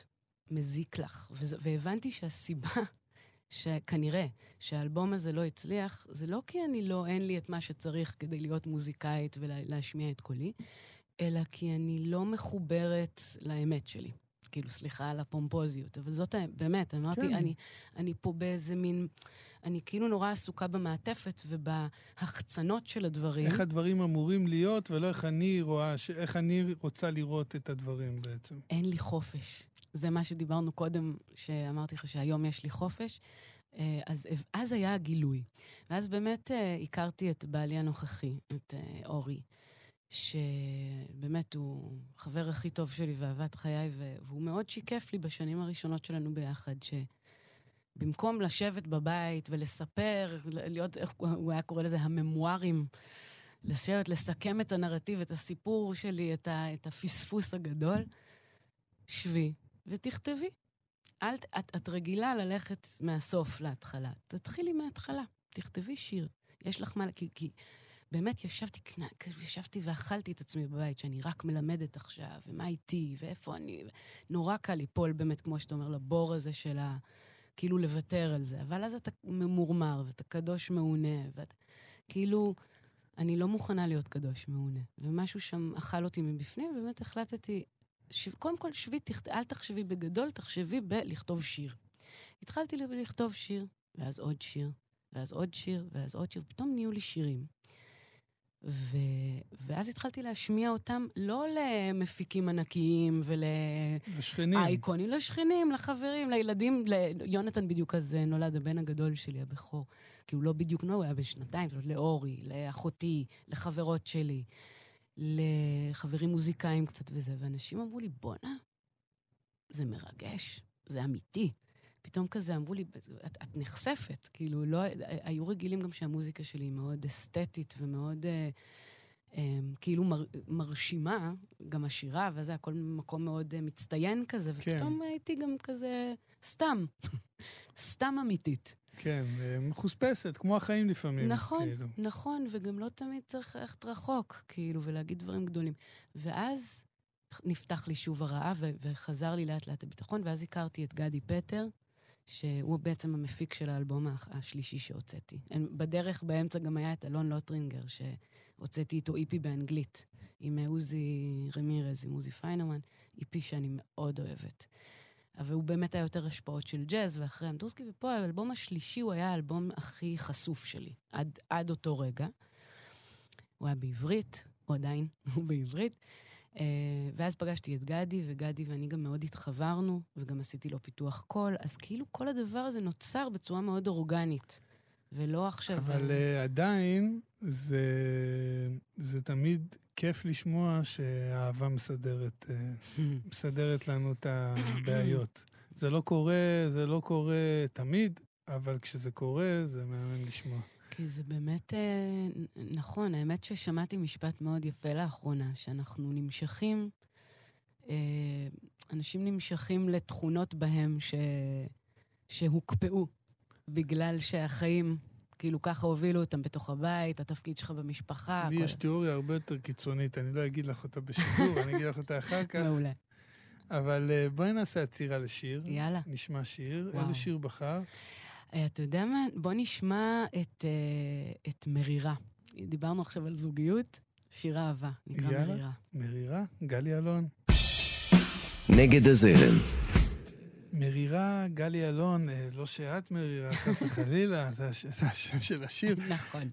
מזיק לך. וז, והבנתי שהסיבה שכנראה שהאלבום הזה לא הצליח, זה לא כי אני לא, אין לי את מה שצריך כדי להיות מוזיקאית ולהשמיע את קולי, אלא כי אני לא מחוברת לאמת שלי. כאילו, סליחה על הפומפוזיות, אבל זאת האמת, באמת, אמרתי, כן. אני, אני פה באיזה מין... אני כאילו נורא עסוקה במעטפת ובהחצנות של הדברים. איך הדברים אמורים להיות, ולא איך אני רואה, איך אני רוצה לראות את הדברים בעצם. אין לי חופש. זה מה שדיברנו קודם, שאמרתי לך שהיום יש לי חופש. אה, אז, אז היה הגילוי. ואז באמת אה, הכרתי את בעלי הנוכחי, את אה, אורי, שבאמת הוא חבר הכי טוב שלי ואהבת חיי, והוא מאוד שיקף לי בשנים הראשונות שלנו ביחד, שבמקום לשבת בבית ולספר, להיות, איך הוא היה קורא לזה, הממוארים, לשבת, לסכם את הנרטיב, את הסיפור שלי, את, ה, את הפספוס הגדול, שבי ותכתבי. אל, את, את רגילה ללכת מהסוף להתחלה. תתחילי מההתחלה, תכתבי שיר. יש לך מה... כי, כי באמת ישבתי, ישבתי ואכלתי את עצמי בבית, שאני רק מלמדת עכשיו, ומה איתי, ואיפה אני... נורא קל ליפול באמת, כמו שאתה אומר, לבור הזה של ה... כאילו לוותר על זה. אבל אז אתה ממורמר, ואתה קדוש מעונה, ואת... כאילו, אני לא מוכנה להיות קדוש מעונה. ומשהו שם אכל אותי מבפנים, ובאמת החלטתי, ש... קודם כל, שבי, תכת... אל תחשבי בגדול, תחשבי בלכתוב שיר. התחלתי לכתוב שיר, ואז עוד שיר, ואז עוד שיר, ואז עוד שיר, פתאום נהיו לי שירים. ו... ואז התחלתי להשמיע אותם לא למפיקים ענקיים ול... לשכנים. אייקונים, לשכנים, לחברים, לילדים. ל... יונתן בדיוק אז נולד, הבן הגדול שלי, הבכור. כי הוא לא בדיוק, נו, הוא היה בשנתיים, זאת לאורי, לאחותי, לחברות שלי. לחברים מוזיקאים קצת וזה, ואנשים אמרו לי, בואנה, זה מרגש, זה אמיתי. פתאום כזה אמרו לי, את, את נחשפת. כאילו, לא, היו רגילים גם שהמוזיקה שלי היא מאוד אסתטית ומאוד אה, אה, כאילו מר, מרשימה, גם השירה, וזה הכל מקום מאוד אה, מצטיין כזה, כן. ופתאום הייתי גם כזה סתם, סתם אמיתית. כן, אה, מחוספסת, כמו החיים לפעמים. נכון, כאילו. נכון, וגם לא תמיד צריך ללכת רחוק, כאילו, ולהגיד דברים גדולים. ואז נפתח לי שוב הרעב, וחזר לי לאט לאט הביטחון, ואז הכרתי את גדי פטר, שהוא בעצם המפיק של האלבום השלישי שהוצאתי. בדרך באמצע גם היה את אלון לוטרינגר, שהוצאתי איתו EP באנגלית, עם עוזי רמירז, עם עוזי פיינרמן, EP שאני מאוד אוהבת. אבל הוא באמת היה יותר השפעות של ג'אז, ואחרי אמדורסקי, ופה האלבום השלישי הוא היה האלבום הכי חשוף שלי, עד, עד אותו רגע. הוא היה בעברית, הוא עדיין, הוא בעברית. Uh, ואז פגשתי את גדי, וגדי ואני גם מאוד התחברנו, וגם עשיתי לו פיתוח קול, אז כאילו כל הדבר הזה נוצר בצורה מאוד אורגנית, ולא עכשיו... אבל uh, עדיין, זה, זה תמיד כיף לשמוע שהאהבה מסדרת, מסדרת לנו את הבעיות. זה לא קורה, זה לא קורה תמיד, אבל כשזה קורה, זה מהמם לשמוע. כי זה באמת אה, נכון, האמת ששמעתי משפט מאוד יפה לאחרונה, שאנחנו נמשכים, אה, אנשים נמשכים לתכונות בהם ש, שהוקפאו, בגלל שהחיים כאילו ככה הובילו אותם בתוך הבית, התפקיד שלך במשפחה. לי. יש תיאוריה הרבה יותר קיצונית, אני לא אגיד לך אותה בשידור, אני אגיד לך אותה אחר כך. מעולה. אבל uh, בואי נעשה עצירה לשיר. יאללה. נשמע שיר. וואו. איזה שיר בחר? אה, אתה יודע מה? בוא נשמע את, אה, את מרירה. דיברנו עכשיו על זוגיות, שיר אהבה, נקרא יאללה, מרירה. מרירה, גלי אלון. נגד הזרם. מרירה, גלי אלון, אה, לא שאת מרירה, חס וחלילה, זה, זה השם של השיר. נכון.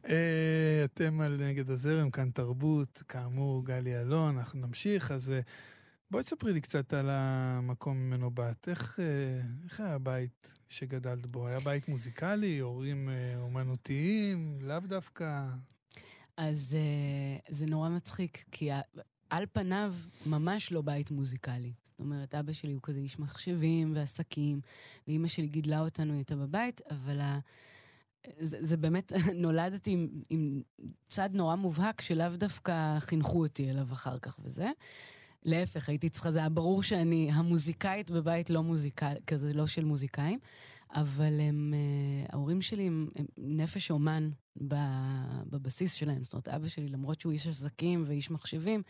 אתם על נגד הזרם, כאן תרבות, כאמור, גלי אלון, אנחנו נמשיך, אז בואי תספרי לי קצת על המקום ממנו באת. איך, איך היה הבית שגדלת בו? היה בית מוזיקלי, הורים אה, אומנותיים, לאו דווקא? אז אה, זה נורא מצחיק, כי על פניו ממש לא בית מוזיקלי. זאת אומרת, אבא שלי הוא כזה איש מחשבים ועסקים, ואימא שלי גידלה אותנו, היא הייתה בבית, אבל ה... זה, זה באמת, נולדתי עם, עם צד נורא מובהק שלאו דווקא חינכו אותי אליו אחר כך וזה. להפך, הייתי צריכה, זה היה ברור שאני המוזיקאית בבית לא מוזיקאי, כזה לא של מוזיקאים, אבל הם, אה, ההורים שלי הם, הם נפש אומן בבסיס שלהם. זאת אומרת, אבא שלי, למרות שהוא איש עסקים ואיש מחשבים,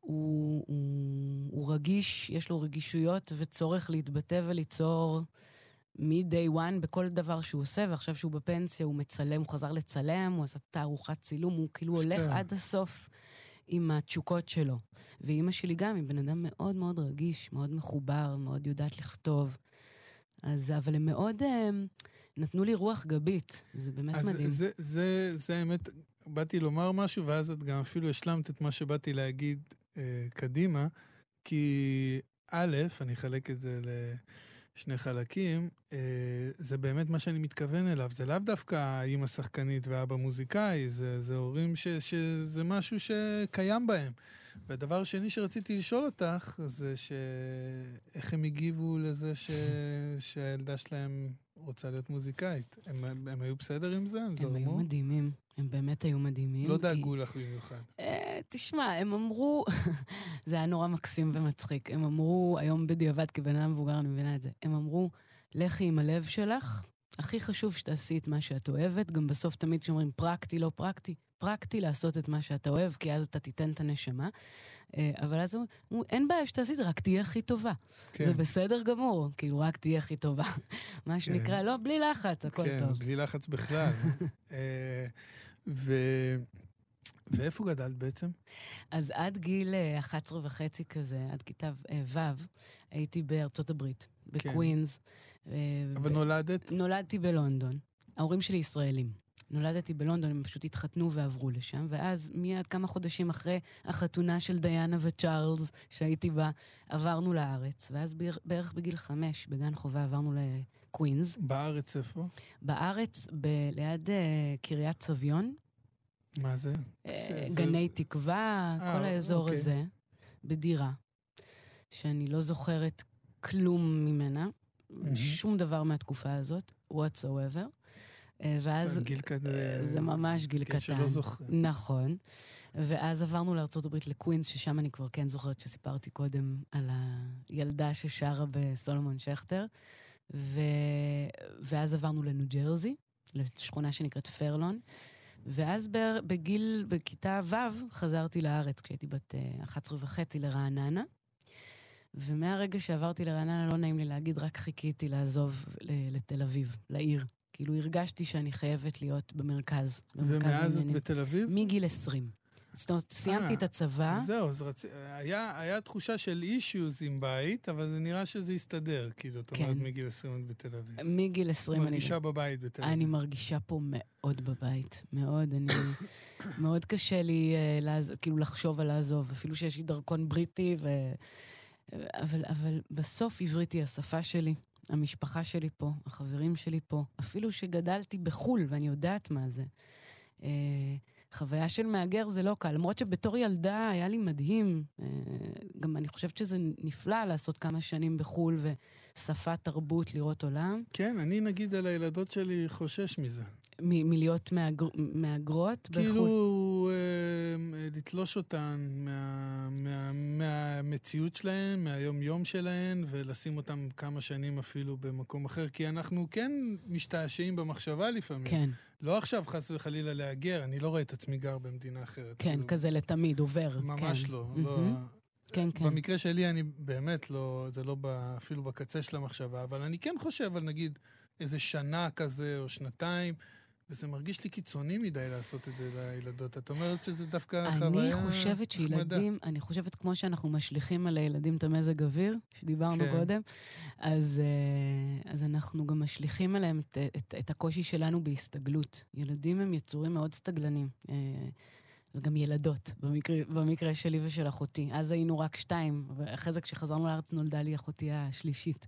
הוא, הוא, הוא רגיש, יש לו רגישויות וצורך להתבטא וליצור מ-day one בכל דבר שהוא עושה, ועכשיו שהוא בפנסיה הוא מצלם, הוא חזר לצלם, הוא עשה תערוכת צילום, הוא כאילו הולך עד הסוף עם התשוקות שלו. ואימא שלי גם היא בן אדם מאוד מאוד רגיש, מאוד מחובר, מאוד יודעת לכתוב. אז, אבל הם מאוד uh, נתנו לי רוח גבית, זה באמת אז מדהים. זה, זה, זה האמת, באתי לומר משהו, ואז את גם אפילו השלמת את מה שבאתי להגיד אה, קדימה, כי א', אני אחלק את זה לשני חלקים, אה, זה באמת מה שאני מתכוון אליו. זה לאו דווקא האימא שחקנית והאבא מוזיקאי, זה, זה הורים ש, שזה משהו שקיים בהם. והדבר השני שרציתי לשאול אותך, זה שאיך הם הגיבו לזה ש... שהילדה שלהם רוצה להיות מוזיקאית. הם, הם היו בסדר עם זה? הם, הם זרמו? היו מדהימים, הם באמת היו מדהימים. לא כי- דאגו לך במיוחד. אה, תשמע, הם אמרו, זה היה נורא מקסים ומצחיק, הם אמרו, היום בדיעבד כבן אדם מבוגר אני מבינה את זה, הם אמרו, לכי עם הלב שלך, הכי חשוב שתעשי את מה שאת אוהבת, גם בסוף תמיד כשאומרים פרקטי, לא פרקטי, פרקטי לעשות את מה שאתה אוהב, כי אז אתה תיתן את הנשמה. אה, אבל אז אמרו, אין בעיה שתעשי את זה, רק תהיה הכי טובה. כן. זה בסדר גמור, כאילו, רק תהיה הכי טובה. מה שנקרא, לא, בלי לחץ, הכל כן, טוב. בלי לחץ בכלל. אה, ו... ואיפה גדלת בעצם? אז עד גיל אה, 11 וחצי כזה, עד כיתה אה, ו', הייתי בארצות הברית, בקווינס. אה, אבל ו- נולדת? נולדתי בלונדון. ההורים שלי ישראלים. נולדתי בלונדון, הם פשוט התחתנו ועברו לשם, ואז מיד כמה חודשים אחרי החתונה של דיאנה וצ'ארלס, שהייתי בה, עברנו לארץ, ואז בערך- בגיל חמש, בגן חובה, עברנו לקווינס. בארץ איפה? בארץ, ב- ליד אה, קריית סביון, מה זה? אה, זה- זה- גני תקווה, אה, כל האזור אוקיי. הזה, בדירה, שאני לא זוכרת כלום ממנה, שום דבר מהתקופה הזאת, whatsoever. אה, ואז... גיל כזה... זה ממש גיל כן, קטן. שלא זוכרים. נכון. ואז עברנו לארה"ב לקווינס, ששם אני כבר כן זוכרת שסיפרתי קודם על הילדה ששרה בסולומון שכטר. ו... ואז עברנו לניו ג'רזי, לשכונה שנקראת פרלון. ואז בגיל, בכיתה ו', חזרתי לארץ כשהייתי בת אה, 11 וחצי לרעננה. ומהרגע שעברתי לרעננה, לא נעים לי להגיד, רק חיכיתי לעזוב לתל אביב, לעיר. כאילו הרגשתי שאני חייבת להיות במרכז. במרכז ומאז את. בתל אביב? מגיל 20. זאת אומרת, סיימתי אה, את הצבא. זהו, אז רצ... היה, היה תחושה של אישיוז עם בית, אבל זה נראה שזה הסתדר, כאילו, את אומרת כן. מגיל 20 את בתל אביב. מגיל 20 אני... מרגישה בבית בתל אביב. אני מרגישה פה מאוד בבית, מאוד. אני... מאוד קשה לי uh, לעז... כאילו לחשוב על לעזוב, אפילו שיש לי דרכון בריטי, ו... אבל, אבל בסוף עברית היא השפה שלי, המשפחה שלי פה, החברים שלי פה, אפילו שגדלתי בחו"ל, ואני יודעת מה זה. Uh, חוויה של מהגר זה לא קל, למרות שבתור ילדה היה לי מדהים. Uh, גם אני חושבת שזה נפלא לעשות כמה שנים בחו"ל ושפה, תרבות, לראות עולם. כן, אני נגיד על הילדות שלי חושש מזה. מ- מלהיות מהגר, מהגרות בחו"ל. כאילו, אה, לתלוש אותן מה, מה, מהמציאות שלהן, מהיום-יום שלהן, ולשים אותן כמה שנים אפילו במקום אחר, כי אנחנו כן משתעשעים במחשבה לפעמים. כן, לא עכשיו חס וחלילה להגר, אני לא רואה את עצמי גר במדינה אחרת. כן, כאילו, כזה לתמיד, עובר. ממש כן. לא. לא. כן, כן. במקרה שלי אני באמת לא, זה לא ב, אפילו בקצה של המחשבה, אבל אני כן חושב על נגיד איזה שנה כזה או שנתיים, וזה מרגיש לי קיצוני מדי לעשות את זה לילדות. את אומרת שזה דווקא אני חוויה חושבת נחמדה. שילדים, אני חושבת כמו שאנחנו משליכים על הילדים את המזג אוויר, שדיברנו כן. קודם, אז, אה, אז אנחנו גם משליכים עליהם את, את, את הקושי שלנו בהסתגלות. ילדים הם יצורים מאוד סתגלנים. אה, וגם ילדות, במקרה, במקרה שלי ושל אחותי. אז היינו רק שתיים, ואחרי זה כשחזרנו לארץ נולדה לי אחותי השלישית.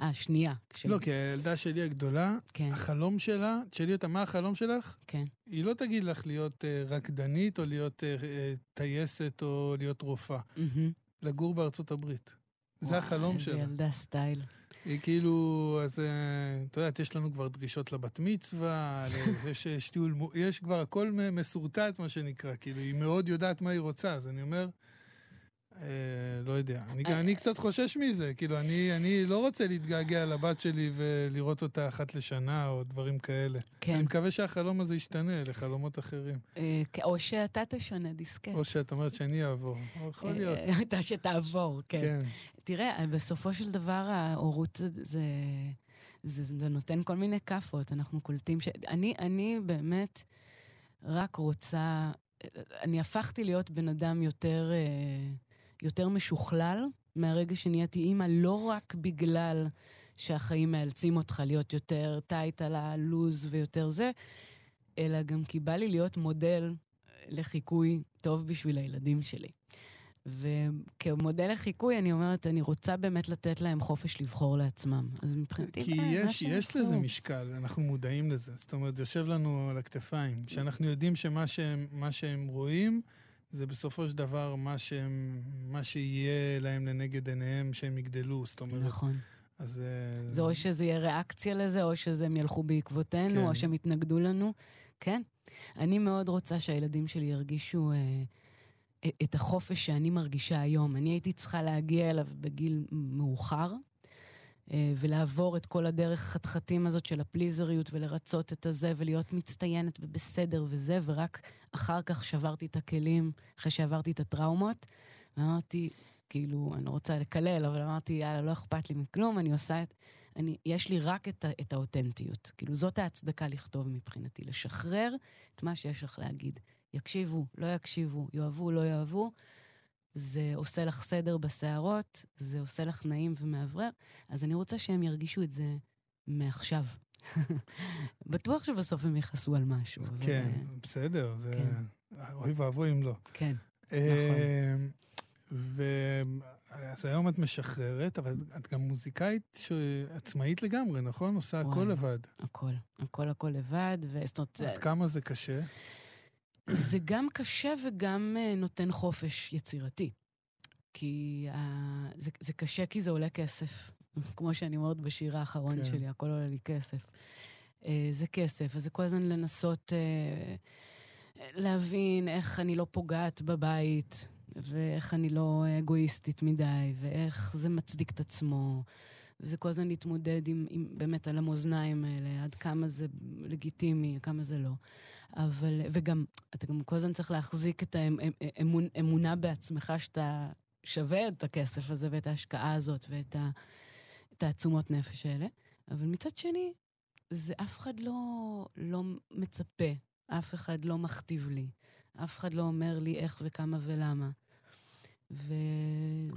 אה, השנייה. כש- לא, כי הילדה שלי הגדולה, כן, החלום שלה, תשאלי אותה מה החלום שלך, כן. היא לא תגיד לך להיות אה, רקדנית או להיות אה, טייסת או להיות רופאה. מהמם. לגור בארצות הברית. זה וואי, החלום שלה. איזה ילדה סטייל. היא כאילו, אז את יודעת, יש לנו כבר דרישות לבת מצווה, טיול, מו- יש כבר הכל מסורטט, מה שנקרא, כאילו, היא מאוד יודעת מה היא רוצה, אז אני אומר, לא יודע. אני, אה, אני קצת חושש מזה. כאילו, אני, אני לא רוצה להתגעגע לבת שלי ולראות אותה אחת לשנה או דברים כאלה. כן. אני מקווה שהחלום הזה ישתנה לחלומות אחרים. אה, או שאתה תשנה דיסקט. או שאת אומרת שאני אעבור. יכול להיות. אה, אתה שתעבור, כן. כן. תראה, בסופו של דבר ההורות זה, זה, זה, זה נותן כל מיני כאפות. אנחנו קולטים ש... אני, אני באמת רק רוצה... אני הפכתי להיות בן אדם יותר, אה, יותר משוכלל מהרגע שנהייתי אימא, לא רק בגלל שהחיים מאלצים אותך להיות יותר טייט על הלוז ויותר זה, אלא גם כי בא לי להיות מודל לחיקוי טוב בשביל הילדים שלי. וכמודל לחיקוי, אני אומרת, אני רוצה באמת לתת להם חופש לבחור לעצמם. אז מבחינתי, כי אה, יש, יש לזה. משקל, אנחנו מודעים לזה. זאת אומרת, זה יושב לנו על הכתפיים. שאנחנו יודעים שמה שהם, שהם רואים, זה בסופו של דבר מה, שהם, מה שיהיה להם לנגד עיניהם שהם יגדלו. זאת אומרת, נכון. אז... אה, זה או שזה יהיה ריאקציה לזה, או שזה הם ילכו בעקבותינו, כן. או שהם יתנגדו לנו. כן. אני מאוד רוצה שהילדים שלי ירגישו אה, את החופש שאני מרגישה היום. אני הייתי צריכה להגיע אליו בגיל מאוחר, ולעבור את כל הדרך חתחתים הזאת של הפליזריות, ולרצות את הזה, ולהיות מצטיינת ובסדר וזה, ורק אחר כך שברתי את הכלים, אחרי שעברתי את הטראומות, ואמרתי, כאילו, אני לא רוצה לקלל, אבל אמרתי, יאללה, לא אכפת לי מכלום, אני עושה את... אני, יש לי רק את, את האותנטיות. כאילו, זאת ההצדקה לכתוב מבחינתי, לשחרר את מה שיש לך להגיד. יקשיבו, לא יקשיבו, יאהבו, לא יאהבו. זה עושה לך סדר בשערות, זה עושה לך נעים ומאוורר, אז אני רוצה שהם ירגישו את זה מעכשיו. בטוח שבסוף הם יכעסו על משהו. כן, אה, בסדר, זה... כן. אוי ואבוי אם לא. כן. אה, ו... אז היום את משחררת, אבל את גם מוזיקאית ש- עצמאית לגמרי, נכון? עושה הכל. לבד. הכל. הכל הכל לבד, וזאת אומרת, זה- עד כמה זה קשה? זה גם קשה וגם אה, נותן חופש יצירתי. כי uh, זה, זה קשה כי זה עולה כסף. כמו שאני אומרת בשיר האחרון כן. שלי, הכל עולה לי כסף. Uh, זה כסף, אז זה כל הזמן לנסות להבין איך אני לא פוגעת בבית, ואיך אני לא אגואיסטית מדי, ואיך זה מצדיק את עצמו. וזה כל הזמן להתמודד עם, עם באמת על המאזניים האלה, עד כמה זה לגיטימי, כמה זה לא. אבל, וגם, אתה גם כל הזמן צריך להחזיק את האמונה בעצמך שאתה שווה את הכסף הזה ואת ההשקעה הזאת ואת ה- את התעצומות נפש האלה. אבל מצד שני, זה אף אחד לא, לא מצפה, אף אחד לא מכתיב לי, אף אחד לא אומר לי איך וכמה ולמה. ו...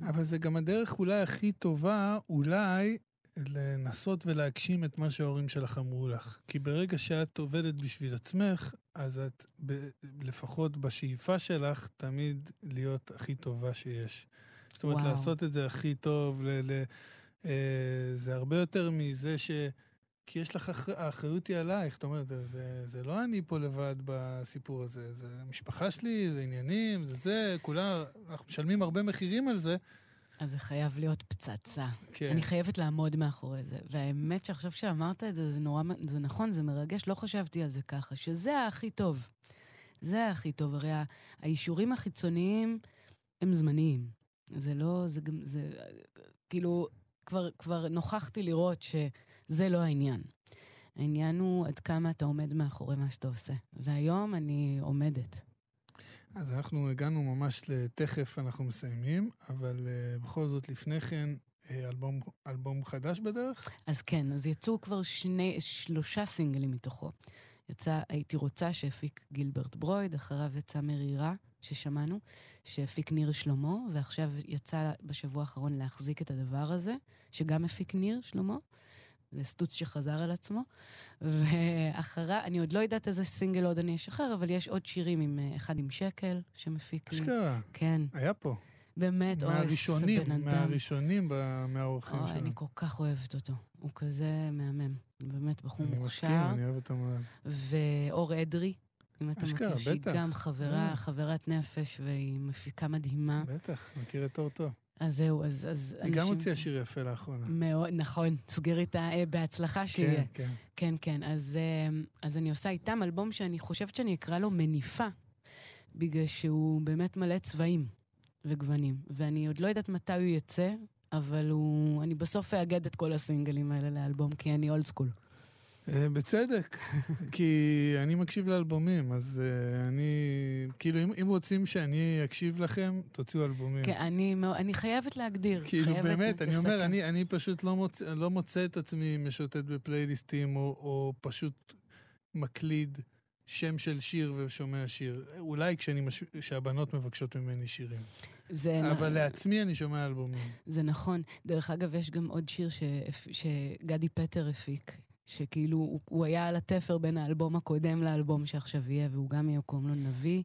אבל זה גם הדרך אולי הכי טובה, אולי, לנסות ולהגשים את מה שההורים שלך אמרו לך. כי ברגע שאת עובדת בשביל עצמך, אז את, ב, לפחות בשאיפה שלך, תמיד להיות הכי טובה שיש. זאת אומרת, וואו. לעשות את זה הכי טוב, ל, ל, אה, זה הרבה יותר מזה ש... כי יש לך, אח- האחריות היא עלייך, זאת אומרת, זה, זה, לא אני פה לבד בסיפור הזה, זה המשפחה שלי, זה עניינים, זה זה, כולם, אנחנו משלמים הרבה מחירים על זה. אז זה חייב להיות פצצה. כן. אני חייבת לעמוד מאחורי זה. והאמת שעכשיו שאמרת את זה, זה נורא, זה נכון, זה מרגש, לא חשבתי על זה ככה, שזה הכי טוב. זה הכי טוב. הרי האישורים החיצוניים הם זמניים. זה לא, זה גם, זה, כאילו, כבר, כבר נוכחתי לראות שזה לא העניין. העניין הוא עד כמה אתה עומד מאחורי מה שאתה עושה. והיום אני עומדת. אז אנחנו הגענו ממש לתכף אנחנו מסיימים, אבל uh, בכל זאת לפני כן, uh, אלבום, אלבום חדש בדרך? אז כן, אז יצאו כבר שני, שלושה סינגלים מתוכו. יצא הייתי רוצה שהפיק גילברט ברויד, אחריו יצא מרירה, ששמענו, שהפיק ניר שלמה, ועכשיו יצא בשבוע האחרון להחזיק את הדבר הזה, שגם הפיק ניר שלמה. זה סטוץ שחזר על עצמו. ואחריו, אני עוד לא יודעת איזה סינגל עוד אני אשחרר, אבל יש עוד שירים עם אה, אחד עם שקל, שמפיק לי. אשכרה, כן, היה פה. באמת, אוי, איזה מהראשונים, בן אדם. מהראשונים מהאורחים שלנו. אני כל כך אוהבת אותו. הוא כזה מהמם. באמת בחור אני מוכשר. מסכים, אני אוהב אותו מאוד. ואור אדרי, אם אתה אשכרה, מכיר, שהיא. גם חברה, אה. חברת נפש, והיא מפיקה מדהימה. בטח, מכיר את אור טוב. אז זהו, אז... אז היא גם הוציאה שיר יפה לאחרונה. מאוד, נכון, סגרי את ה... אה, בהצלחה שיהיה. כן, כן. כן, כן. אז, אה, אז אני עושה איתם אלבום שאני חושבת שאני אקרא לו מניפה, בגלל שהוא באמת מלא צבעים. וגוונים. ואני עוד לא יודעת מתי הוא יצא, אבל הוא... אני בסוף אאגד את כל הסינגלים האלה לאלבום, כי אני אולד סקול. אה, בצדק, כי אני מקשיב לאלבומים, אז uh, אני... כאילו, אם, אם רוצים שאני אקשיב לכם, תוציאו אלבומים. כן, אני, אני חייבת להגדיר. כאילו, חייבת באמת, אני. אומר, אני, אני פשוט לא מוצא, לא מוצא את עצמי משוטט בפלייליסטים, או, או פשוט מקליד שם של שיר ושומע שיר. אולי כשאני מש... כשהבנות מבקשות ממני שירים. זה, אבל לעצמי אני שומע אלבומים. זה נכון. דרך אגב, יש גם עוד שיר ש... שגדי פטר הפיק, שכאילו הוא, הוא היה על התפר בין האלבום הקודם לאלבום שעכשיו יהיה, והוא גם יהיה, קוראים לו נביא.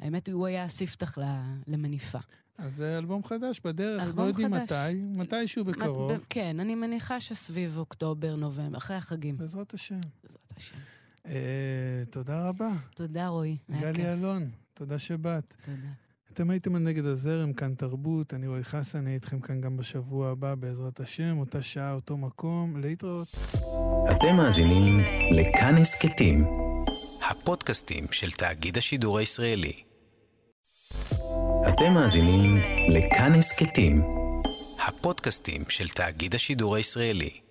האמת, הוא היה הספתח למניפה. אז זה אלבום חדש בדרך, אלבום לא יודעים חדש. מתי, מתישהו בקרוב. ב- כן, אני מניחה שסביב אוקטובר, נובמבר, אחרי החגים. בעזרת השם. בעזרת השם. אה, תודה רבה. תודה, רועי. גלי. אלון, תודה שבאת. תודה. אתם הייתם נגד הזרם, כאן תרבות, אני רועי חסן, אני איתכם כאן גם בשבוע הבא, בעזרת השם, אותה שעה, אותו מקום, להתראות. אתם מאזינים לכאן הסכתים, הפודקאסטים של תאגיד השידור הישראלי. אתם מאזינים לכאן הסכתים, הפודקאסטים של תאגיד השידור הישראלי.